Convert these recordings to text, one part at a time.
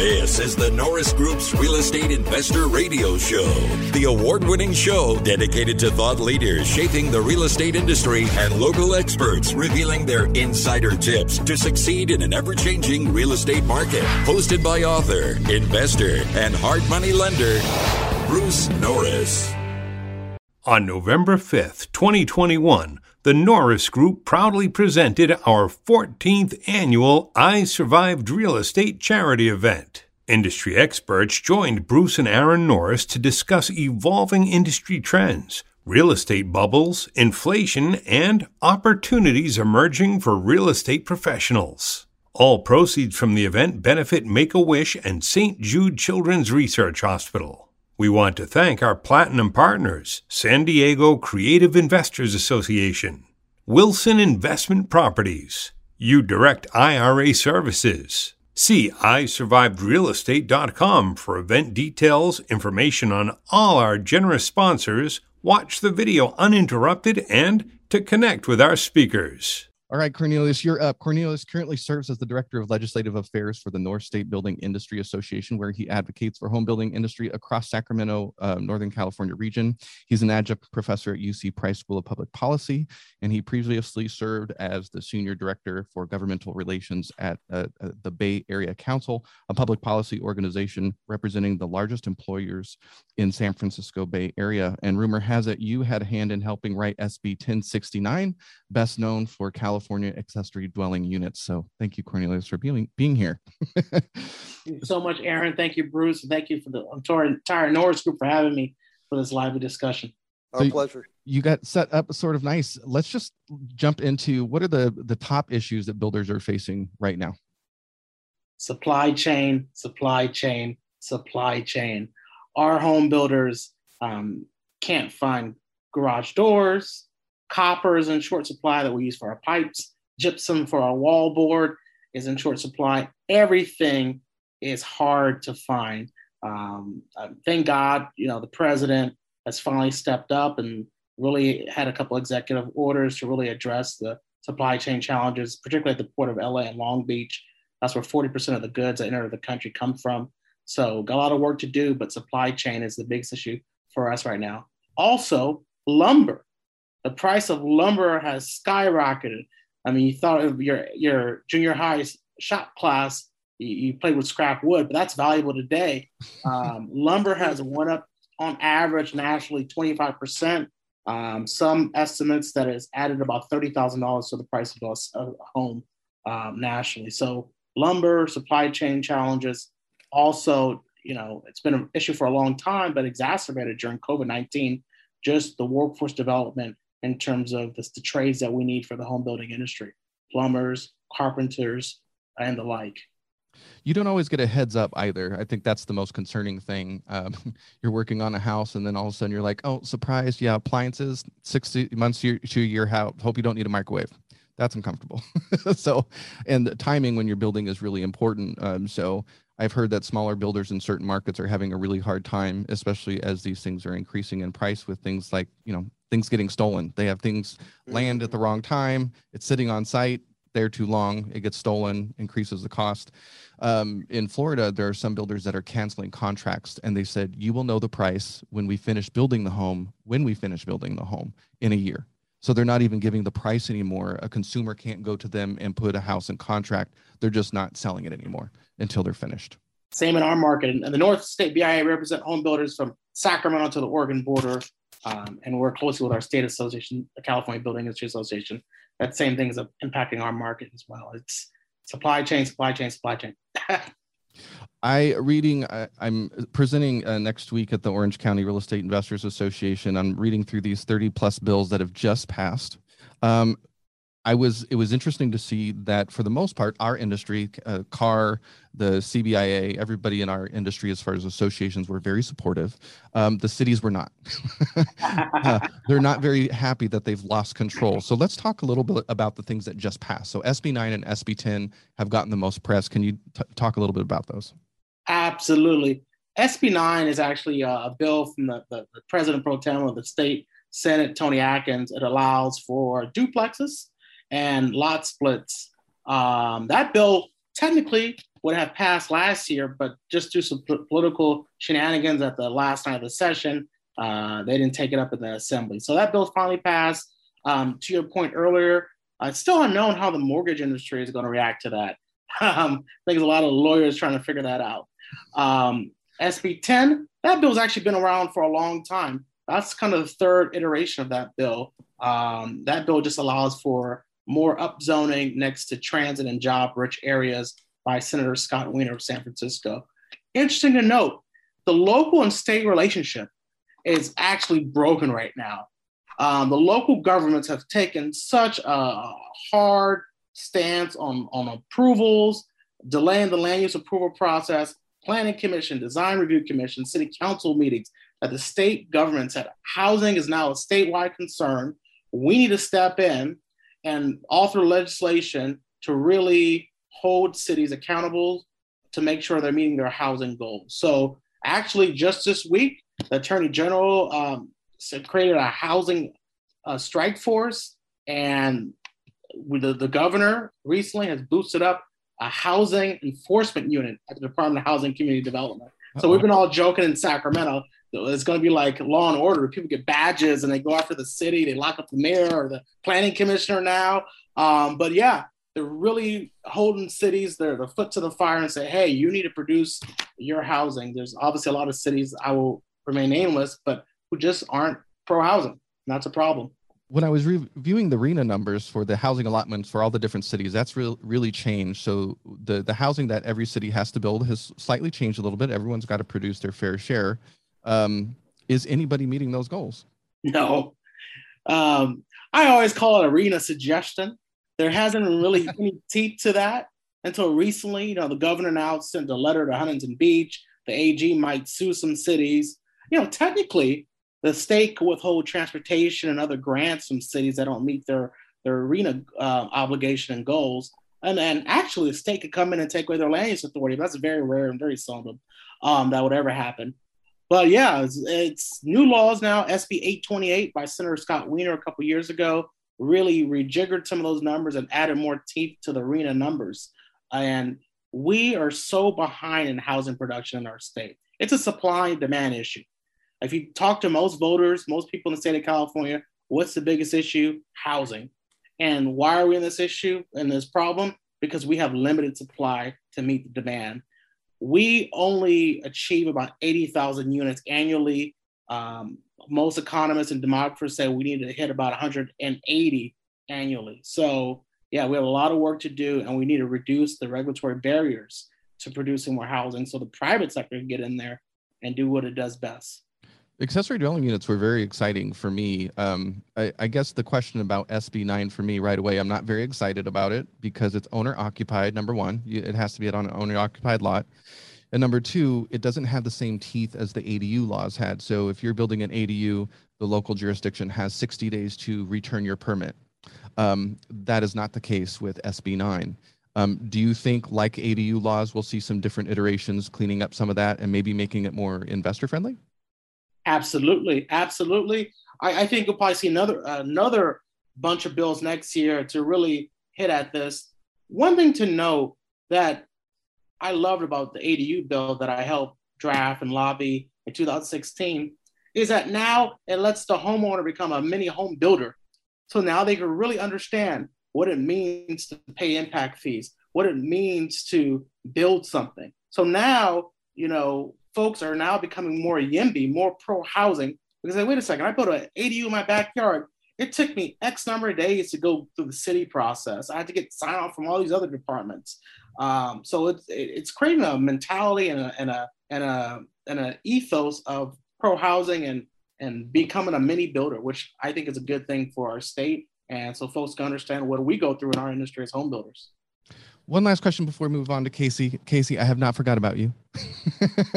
This is the Norris Group's Real Estate Investor Radio Show, the award winning show dedicated to thought leaders shaping the real estate industry and local experts revealing their insider tips to succeed in an ever changing real estate market. Hosted by author, investor, and hard money lender, Bruce Norris. On November 5th, 2021, the Norris Group proudly presented our 14th annual I Survived Real Estate charity event. Industry experts joined Bruce and Aaron Norris to discuss evolving industry trends, real estate bubbles, inflation, and opportunities emerging for real estate professionals. All proceeds from the event benefit Make a Wish and St. Jude Children's Research Hospital. We want to thank our platinum partners, San Diego Creative Investors Association, Wilson Investment Properties, U Direct IRA Services. See isurvivedrealestate.com for event details, information on all our generous sponsors, watch the video uninterrupted, and to connect with our speakers. All right, Cornelius, you're up. Cornelius currently serves as the Director of Legislative Affairs for the North State Building Industry Association, where he advocates for home building industry across Sacramento, uh, Northern California region. He's an adjunct professor at UC Price School of Public Policy, and he previously served as the Senior Director for Governmental Relations at uh, uh, the Bay Area Council, a public policy organization representing the largest employers in San Francisco Bay Area. And rumor has it you had a hand in helping write SB 1069, best known for California California accessory dwelling units. So thank you, Cornelius, for being being here. so much, Aaron. Thank you, Bruce. Thank you for the entire Norris group for having me for this lively discussion. Our so pleasure. You got set up sort of nice. Let's just jump into what are the the top issues that builders are facing right now? Supply chain, supply chain, supply chain. Our home builders um, can't find garage doors, Copper is in short supply that we use for our pipes. Gypsum for our wall board is in short supply. Everything is hard to find. Um, uh, thank God, you know, the president has finally stepped up and really had a couple executive orders to really address the supply chain challenges, particularly at the port of LA and Long Beach. That's where 40% of the goods that enter the country come from. So, got a lot of work to do, but supply chain is the biggest issue for us right now. Also, lumber the price of lumber has skyrocketed. I mean, you thought of your your junior high shop class, you, you played with scrap wood, but that's valuable today. Um, lumber has went up on average nationally 25%. Um, some estimates that it's added about $30,000 to the price of a, home um, nationally. So lumber supply chain challenges also, you know, it's been an issue for a long time, but exacerbated during COVID-19, just the workforce development in terms of the, the trades that we need for the home building industry plumbers, carpenters, and the like you don't always get a heads up either. I think that's the most concerning thing. Um, you're working on a house, and then all of a sudden you're like, "Oh, surprise! Yeah, appliances, sixty months to your house. Hope you don't need a microwave." That's uncomfortable. so, and the timing when you're building is really important. Um, so, I've heard that smaller builders in certain markets are having a really hard time, especially as these things are increasing in price with things like you know things getting stolen. They have things land at the wrong time. It's sitting on site there too long. It gets stolen, increases the cost. Um, in Florida, there are some builders that are canceling contracts, and they said you will know the price when we finish building the home. When we finish building the home in a year. So they're not even giving the price anymore. A consumer can't go to them and put a house in contract. They're just not selling it anymore until they're finished. Same in our market. And the North State BIA represent home builders from Sacramento to the Oregon border um, and work closely with our state association, the California Building Industry Association. That same thing is impacting our market as well. It's supply chain, supply chain, supply chain. I reading. I, am presenting uh, next week at the Orange County Real Estate Investors Association. I'm reading through these 30 plus bills that have just passed. Um, I was it was interesting to see that for the most part, our industry, uh, CAR, the CBIA, everybody in our industry, as far as associations, were very supportive. Um, the cities were not. uh, they're not very happy that they've lost control. So let's talk a little bit about the things that just passed. So SB 9 and SB 10 have gotten the most press. Can you t- talk a little bit about those? Absolutely. SB 9 is actually a bill from the, the, the president pro tem of the state Senate, Toni Atkins. It allows for duplexes and lot splits. Um, that bill technically would have passed last year, but just due to some political shenanigans at the last night of the session, uh, they didn't take it up in the assembly. So that bill finally passed. Um, to your point earlier, uh, it's still unknown how the mortgage industry is going to react to that. Um, I think there's a lot of lawyers trying to figure that out. Um, SB 10, that bill's actually been around for a long time. That's kind of the third iteration of that bill. Um, that bill just allows for more upzoning next to transit and job rich areas by Senator Scott Wiener of San Francisco. Interesting to note, the local and state relationship is actually broken right now. Um, the local governments have taken such a hard stance on, on approvals, delaying the land use approval process, planning commission, design review commission, city council meetings, that the state government said housing is now a statewide concern. We need to step in and author legislation to really hold cities accountable to make sure they're meeting their housing goals. So, actually, just this week, the Attorney General um, created a housing uh, strike force, and the, the governor recently has boosted up a housing enforcement unit at the Department of Housing and Community Development. So Uh-oh. we've been all joking in Sacramento. It's going to be like law and order. People get badges and they go after the city. They lock up the mayor or the planning commissioner now. Um, but yeah, they're really holding cities their the foot to the fire and say, hey, you need to produce your housing. There's obviously a lot of cities I will remain nameless, but who just aren't pro housing. That's a problem when I was reviewing the RHNA numbers for the housing allotments for all the different cities, that's re- really changed. So the the housing that every city has to build has slightly changed a little bit. Everyone's got to produce their fair share. Um, is anybody meeting those goals? No. Um, I always call it RHNA suggestion. There hasn't really any teeth to that until recently. You know, the governor now sent a letter to Huntington Beach. The AG might sue some cities. You know, technically, the state could withhold transportation and other grants from cities that don't meet their their RHNA uh, obligation and goals. And, and actually, the state could come in and take away their land use authority. That's very rare and very seldom um, that would ever happen. But yeah, it's, it's, new laws now. SB 828 by Senator Scott Wiener a couple years ago really rejiggered some of those numbers and added more teeth to the RHNA numbers. And we are so behind in housing production in our state. It's a supply and demand issue. If you talk to most voters, most people in the state of California, what's the biggest issue? Housing. And why are we in this issue and this problem? Because we have limited supply to meet the demand. We only achieve about 80,000 units annually. Um, most economists and demographers say we need to hit about 180 annually. So, yeah, we have a lot of work to do, and we need to reduce the regulatory barriers to producing more housing so the private sector can get in there and do what it does best. Accessory dwelling units were very exciting for me. Um, I, I, guess the question about SB9 for me right away, I'm not very excited about it because it's owner occupied. Number one, it has to be on an owner occupied lot. And number two, it doesn't have the same teeth as the ADU laws had. So if you're building an ADU, the local jurisdiction has 60 days to return your permit. Um, that is not the case with SB9. Um, do you think, like ADU laws, we'll see some different iterations cleaning up some of that and maybe making it more investor friendly? Absolutely, absolutely. I, I think you'll probably see another another bunch of bills next year to really hit at this. One thing to note that I loved about the ADU bill that I helped draft and lobby in 2016 is that now it lets the homeowner become a mini home builder. So now they can really understand what it means to pay impact fees, what it means to build something. So now, you know, folks are now becoming more YIMBY, more pro housing. Because like, wait a second, I built an ADU in my backyard. It took me X number of days to go through the city process. I had to get sign off from all these other departments. Um, so it's it's creating a mentality and a and a and a and an ethos of pro housing and and becoming a mini builder, which I think is a good thing for our state. And so folks can understand what we go through in our industry as home builders. One last question before we move on to Casey. Casey, I have not forgot about you.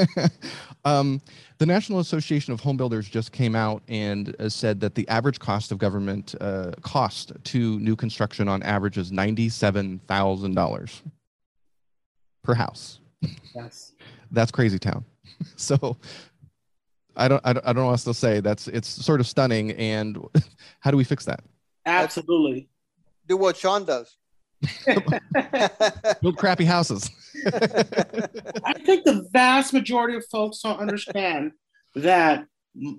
um, the National Association of Home Builders just came out and uh, said that the average cost of government uh, cost to new construction on average is ninety-seven thousand dollars per house. Yes, that's crazy town. so I don't, I don't, I don't know what else to say. That's it's sort of stunning. And how do we fix that? Absolutely. Do what Sean does Build crappy houses. I think the vast majority of folks don't understand that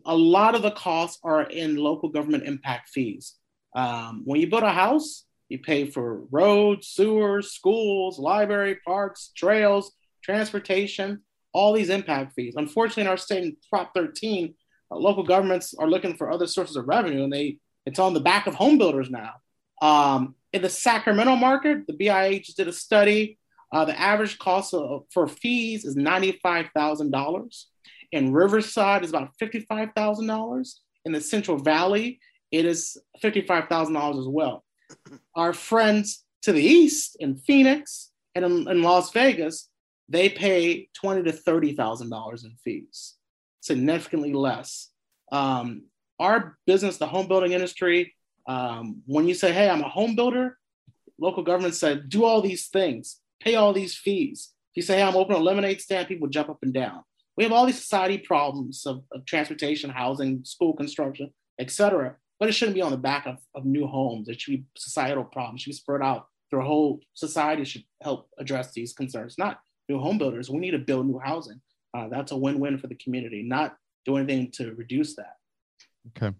a lot of the costs are in local government impact fees. Um, when you build a house, you pay for roads, sewers, schools, library, parks, trails, transportation, all these impact fees. Unfortunately, in our state in Prop 13, uh, local governments are looking for other sources of revenue, and they it's on the back of home builders now. Um, in the Sacramento market, the just did a study. Uh, the average cost of, for fees is $95,000. In Riverside, is about $55,000. In the Central Valley, it is $55,000 as well. Our friends to the east in Phoenix and in, in Las Vegas, they pay twenty to thirty thousand dollars in fees, significantly less. Um, our business, the home building industry, um, when you say, "Hey, I'm a home builder," local government said, "Do all these things, pay all these fees." If you say, "Hey, I'm opening a lemonade stand," people jump up and down. We have all these society problems of, of transportation, housing, school construction, etc. But it shouldn't be on the back of, of new homes. It should be societal problems. It should be spread out through a whole society. Should help address these concerns, not new home builders. We need to build new housing. Uh, that's a win-win for the community. Not do anything to reduce that. Okay.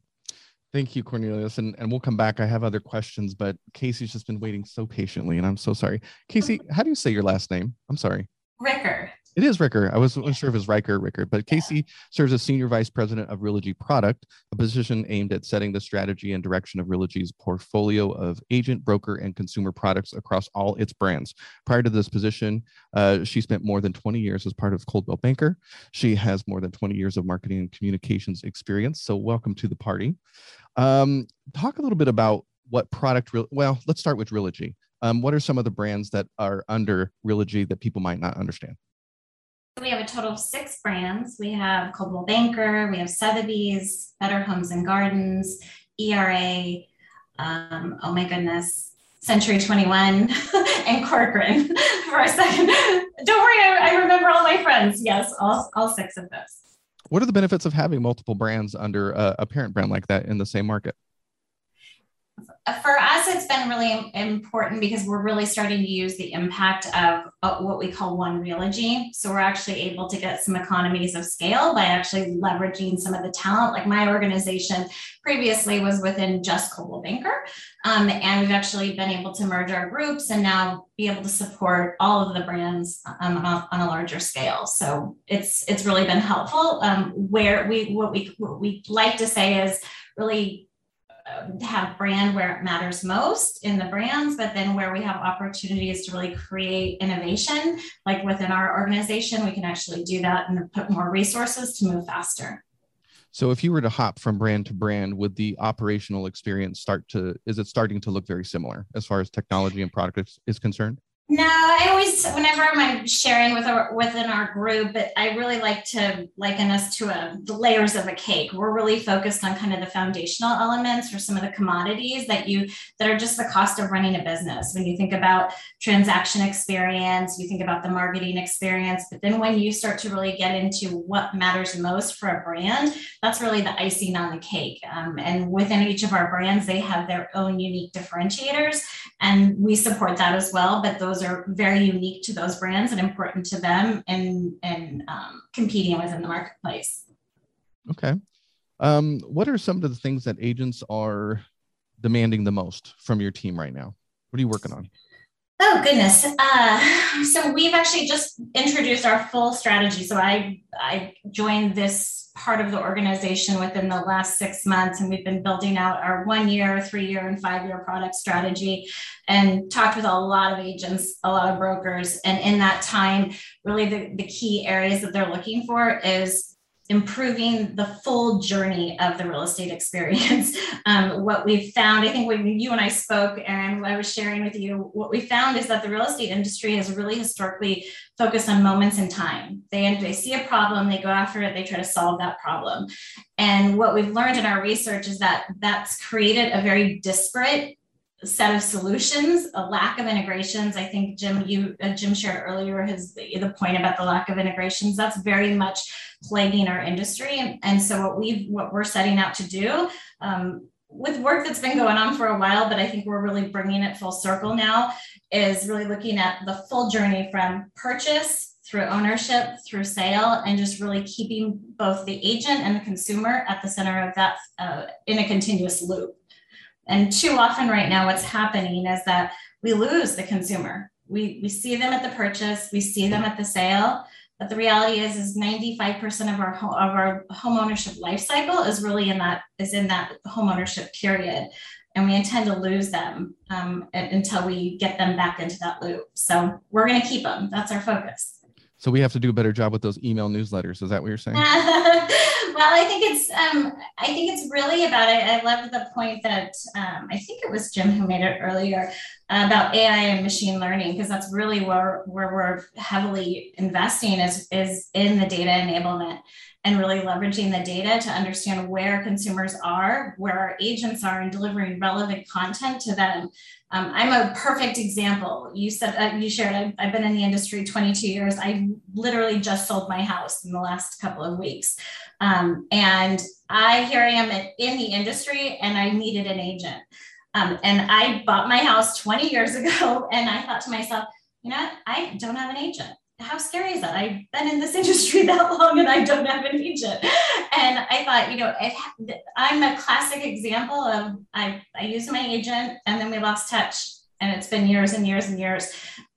Thank you, Cornelius. And, and we'll come back. I have other questions, but Casey's just been waiting so patiently, and I'm so sorry. Casey, how do you say your last name? I'm sorry. Ricker. It is Ricker. I wasn't sure if it's Riker or Ricker, but Casey serves as Senior Vice President of Realogy Product, a position aimed at setting the strategy and direction of Realogy's portfolio of agent, broker, and consumer products across all its brands. Prior to this position, uh, she spent more than 20 years as part of Coldwell Banker. She has more than 20 years of marketing and communications experience. So, welcome to the party. Um, talk a little bit about what product, re- well, let's start with Realogy. Um, what are some of the brands that are under Realogy that people might not understand? We have a total of six brands. We have Coldwell Banker, we have Sotheby's, Better Homes and Gardens, ERA, um, oh my goodness, Century 21, and Corcoran for a second. Don't worry, I, I remember all my friends. Yes, all, all six of those. What are the benefits of having multiple brands under a, a parent brand like that in the same market? For us, it's been really important because we're really starting to use the impact of uh, what we call one realogy. So we're actually able to get some economies of scale by actually leveraging some of the talent. Like my organization previously was within just Coldwell Banker, um, and we've actually been able to merge our groups and now be able to support all of the brands um, on, a, on, a, larger scale. So it's it's really been helpful. Um, where we what we what we like to say is really have brand where it matters most in the brands, but then where we have opportunities to really create innovation, like within our organization, we can actually do that and put more resources to move faster. So if you were to hop from brand to brand, would the operational experience start to, is it starting to look very similar as far as technology and product is, is concerned? No, I always, whenever I'm sharing with our within our group, I really like to liken us to a, the layers of a cake. We're really focused on kind of the foundational elements or some of the commodities that you that are just the cost of running a business. When you think about transaction experience, you think about the marketing experience, but then when you start to really get into what matters most for a brand, that's really the icing on the cake. Um, and within each of our brands, they have their own unique differentiators, and we support that as well. But those those are very unique to those brands and important to them and and um, competing within the marketplace. Okay. Um, what are some of the things that agents are demanding the most from your team right now? What are you working on? Oh goodness! Uh, so we've actually just introduced our full strategy. So I I joined this part of the organization within the last six months, and we've been building out our one year, three year, and five year product strategy, and talked with a lot of agents, a lot of brokers, and in that time, really the, the key areas that they're looking for is improving the full journey of the real estate experience. Um, what we've found, I think when you and I spoke, and I was sharing with you, what we found is that the real estate industry has really historically focused on moments in time. They, they see a problem, they go after it, they try to solve that problem. And what we've learned in our research is that that's created a very disparate set of solutions, a lack of integrations. I think Jim, you uh, Jim shared earlier his the point about the lack of integrations. That's very much plaguing our industry. And, and so what we what we're setting out to do um, with work that's been going on for a while, but I think we're really bringing it full circle now, is really looking at the full journey from purchase through ownership, through sale, and just really keeping both the agent and the consumer at the center of that uh, in a continuous loop. And too often right now, what's happening is that we lose the consumer. We, we see them at the purchase, we see them at the sale, but the reality is, is 95% of our home, of our home ownership life cycle is really in that is in that home ownership period, and we intend to lose them um, until we get them back into that loop. So we're going to keep them. That's our focus. So we have to do a better job with those email newsletters. Is that what you're saying? well, I think it's um, I think it's really about it. I love the point that um, I think it was Jim who made it earlier about AI and machine learning because that's really where where we're heavily investing is is in the data enablement and really leveraging the data to understand where consumers are, where our agents are, and delivering relevant content to them. Um, I'm a perfect example. You said uh, you shared. I've, I've, been in the industry 22 years. I literally just sold my house in the last couple of weeks, um, and I here I am in the industry, and I needed an agent. Um, and I bought my house 20 years ago, and I thought to myself, you know, I don't have an agent how scary is that? I've been in this industry that long and I don't have an agent. And I thought, you know, I'm a classic example of I, I used my agent and then we lost touch and it's been years and years and years.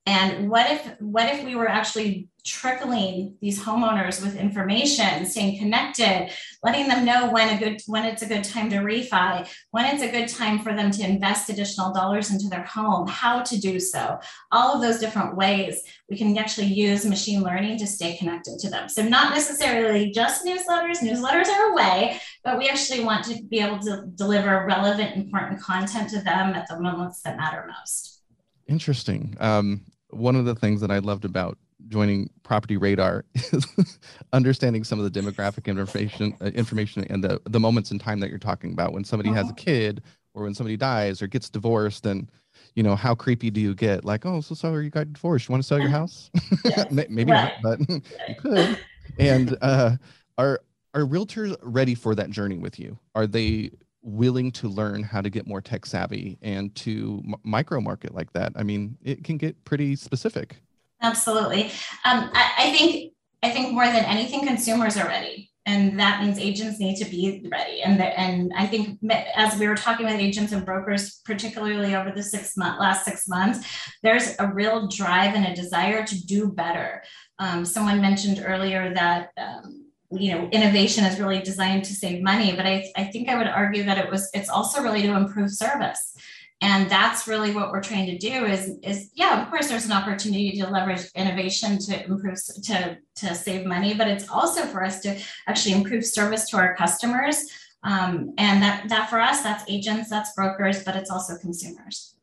And what if what if we were actually trickling these homeowners with information, staying connected, letting them know when a good when it's a good time to refi, when it's a good time for them to invest additional dollars into their home, how to do so. All of those different ways we can actually use machine learning to stay connected to them. So not necessarily just newsletters, newsletters are a way, but we actually want to be able to deliver relevant, important content to them at the moments that matter most. Interesting. Um, one of the things that I loved about joining Property Radar is understanding some of the demographic information, uh, information, and the the moments in time that you're talking about. When somebody uh-huh. has a uh-huh. kid, or when somebody dies, or gets divorced, and you know how creepy do you get? Like, oh, so sorry you got divorced. You want to sell your house? Maybe right. not, but you could. And uh, are are realtors ready for that journey with you? Are they willing to learn how to get more tech savvy and to m- micro market like that i mean it can get pretty specific absolutely. Um, I, I, think i think more than anything consumers are ready and that means agents need to be ready. And the, and i think as we were talking with agents and brokers particularly over the six month last six months there's a real drive and a desire to do better. Um, someone mentioned earlier that um, you know innovation is really designed to save money but I, I think i would argue that it was it's also really to improve service and that's really what we're trying to do is is yeah of course there's an opportunity to leverage innovation to improve to to save money but it's also for us to actually improve service to our customers um, and that that for us that's agents that's brokers but it's also consumers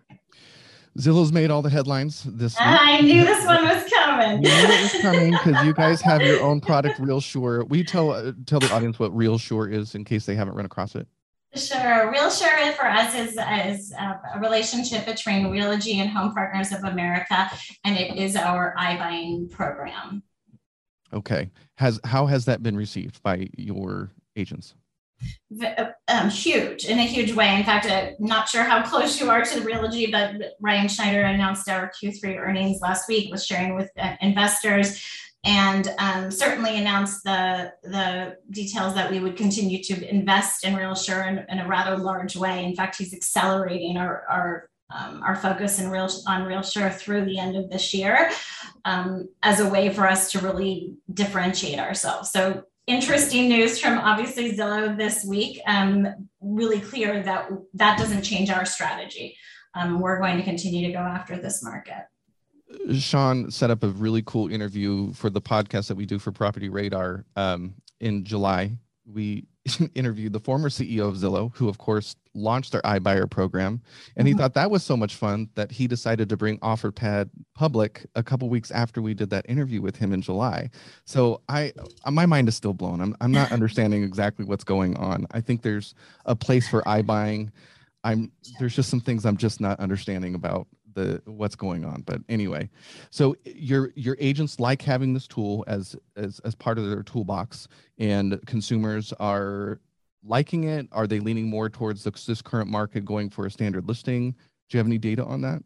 Zillow's made all the headlines this week. I knew this one was coming. you knew it was coming because you guys have your own product, RealSure. We tell uh, tell the audience what RealSure is in case they haven't run across it. Sure. RealSure for us is, is a relationship between Realogy and Home Partners of America, and it is our iBuying program. Okay. Has how has that been received by your agents? um, huge in a huge way. In fact, I'm not sure how close you are to the Realogy, but Ryan Schneider announced our Q3 earnings last week, was sharing with uh, investors, and um, certainly announced the the details that we would continue to invest in RealSure in, in a rather large way. In fact, he's accelerating our our um, our focus in real on RealSure through the end of this year um, as a way for us to really differentiate ourselves. So interesting news from obviously Zillow this week. Um, really clear that that doesn't change our strategy. Um, we're going to continue to go after this market. Sean set up a really cool interview for the podcast that we do for Property Radar um, in July. We interviewed the former CEO of Zillow, who of course launched their iBuyer program, and he mm-hmm. thought that was so much fun that he decided to bring OfferPad public a couple weeks after we did that interview with him in July. So I, uh, my mind is still blown. I'm I'm not understanding exactly what's going on. I think there's a place for iBuying. I'm there's just some things I'm just not understanding about the what's going on but anyway so your your agents like having this tool as as as part of their toolbox and consumers are liking it? Are they leaning more towards this current market going for a standard listing? Do you have any data on that?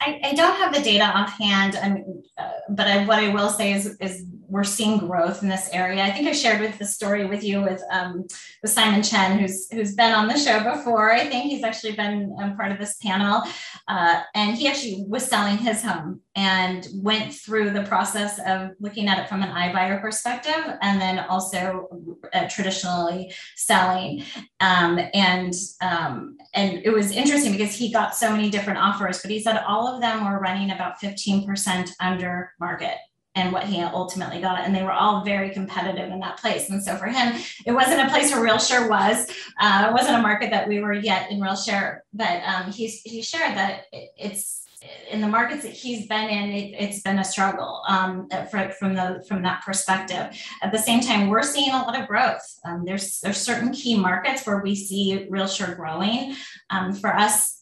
I, I don't have the data offhand, mean, uh, but I, what I will say is, is we're seeing growth in this area. I think I shared with the story with you with um, with Simon Chen, who's who's been on the show before. I think he's actually been um, part of this panel, uh, and he actually was selling his home and went through the process of looking at it from an iBuyer perspective, and then also uh, traditionally selling. Um, and um, and it was interesting because he got so many different offers, but he said all of them were running about fifteen percent under market and what he ultimately got. And they were all very competitive in that place. And so for him, it wasn't a place where RealSure was. Uh, it wasn't a market that we were yet in RealSure. But um, he's, he shared that it's in the markets that he's been in, it, has been a struggle um, for, from the from that perspective. At the same time, we're seeing a lot of growth. Um, there's there's certain key markets where we see RealSure growing. Um, for us,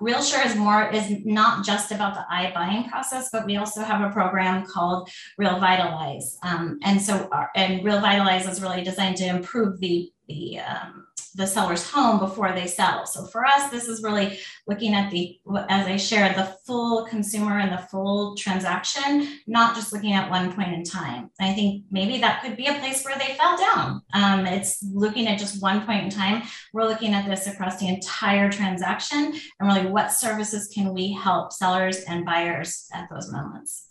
RealSure is more is not just about the iBuying process, but we also have a program called Real Vitalize, um, and so our, and Real Vitalize is really designed to improve the the um, the seller's home before they sell. So for us, this is really looking at the, as I shared, the full consumer and the full transaction, not just looking at one point in time. I think maybe that could be a place where they fell down. Um, it's looking at just one point in time. We're looking at this across the entire transaction and really what services can we help sellers and buyers at those moments.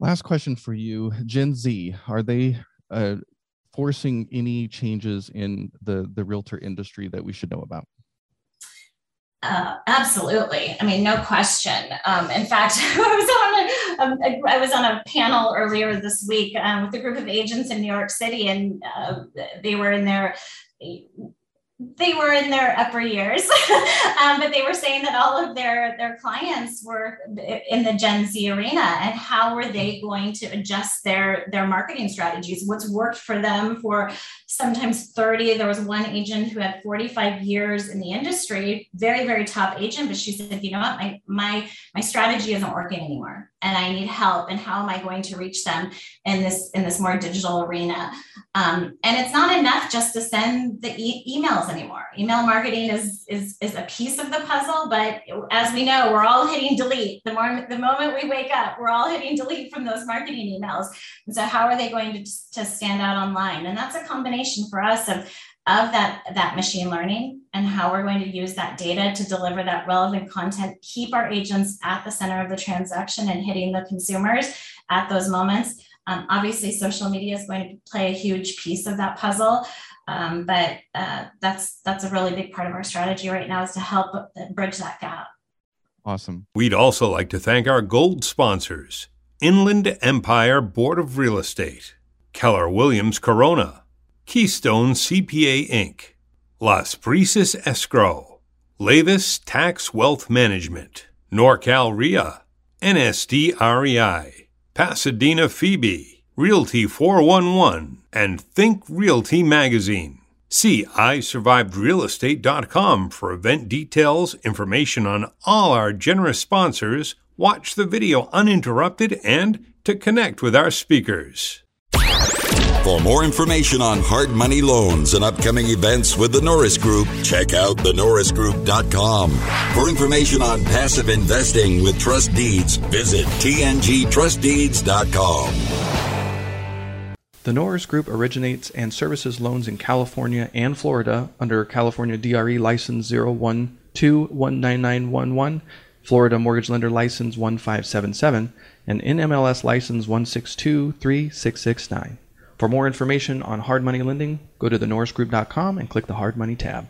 Last question for you, Gen Z. Are they uh, forcing any changes in the the realtor industry that we should know about? Uh, absolutely. I mean, no question. Um, in fact, I was on a, um, was on a panel earlier this week um, with a group of agents in New York City, and uh, they were in their they were in their upper years, um, but they were saying that all of their their clients were in the Gen Z arena, and how were they going to adjust their their marketing strategies? What's worked for them for sometimes 30? There was one agent who had 45 years in the industry, very very top agent, but she said, you know what, my my my strategy isn't working anymore, and I need help. And how am I going to reach them in this in this more digital arena? Um, and it's not enough just to send the e- emails anymore. Email marketing is, is, is a piece of the puzzle, but as we know, we're all hitting delete. The more the moment we wake up, we're all hitting delete from those marketing emails. And so how are they going to, to stand out online? And that's a combination for us of, of that, that machine learning and how we're going to use that data to deliver that relevant content, keep our agents at the center of the transaction and hitting the consumers at those moments um, obviously, social media is going to play a huge piece of that puzzle, um, but uh, that's that's a really big part of our strategy right now is to help bridge that gap. Awesome. We'd also like to thank our gold sponsors: Inland Empire Board of Real Estate, Keller Williams Corona, Keystone CPA Inc., Las Brisas Escrow, Lavis Tax Wealth Management, NorCal RIA, NSD REI. Pasadena Phoebe, Realty 411, and Think Realty Magazine. See isurvivedrealestate.com for event details, information on all our generous sponsors, watch the video uninterrupted, and to connect with our speakers. For more information on hard money loans and upcoming events with the Norris Group, check out thenorrisgroup.com. For information on passive investing with trust deeds, visit tngtrustdeeds.com. The Norris Group originates and services loans in California and Florida under California DRE license 012-19911, Florida Mortgage Lender license 1577, and NMLS license 1623669. For more information on hard money lending, go to thenorrisgroup.com and click the hard money tab.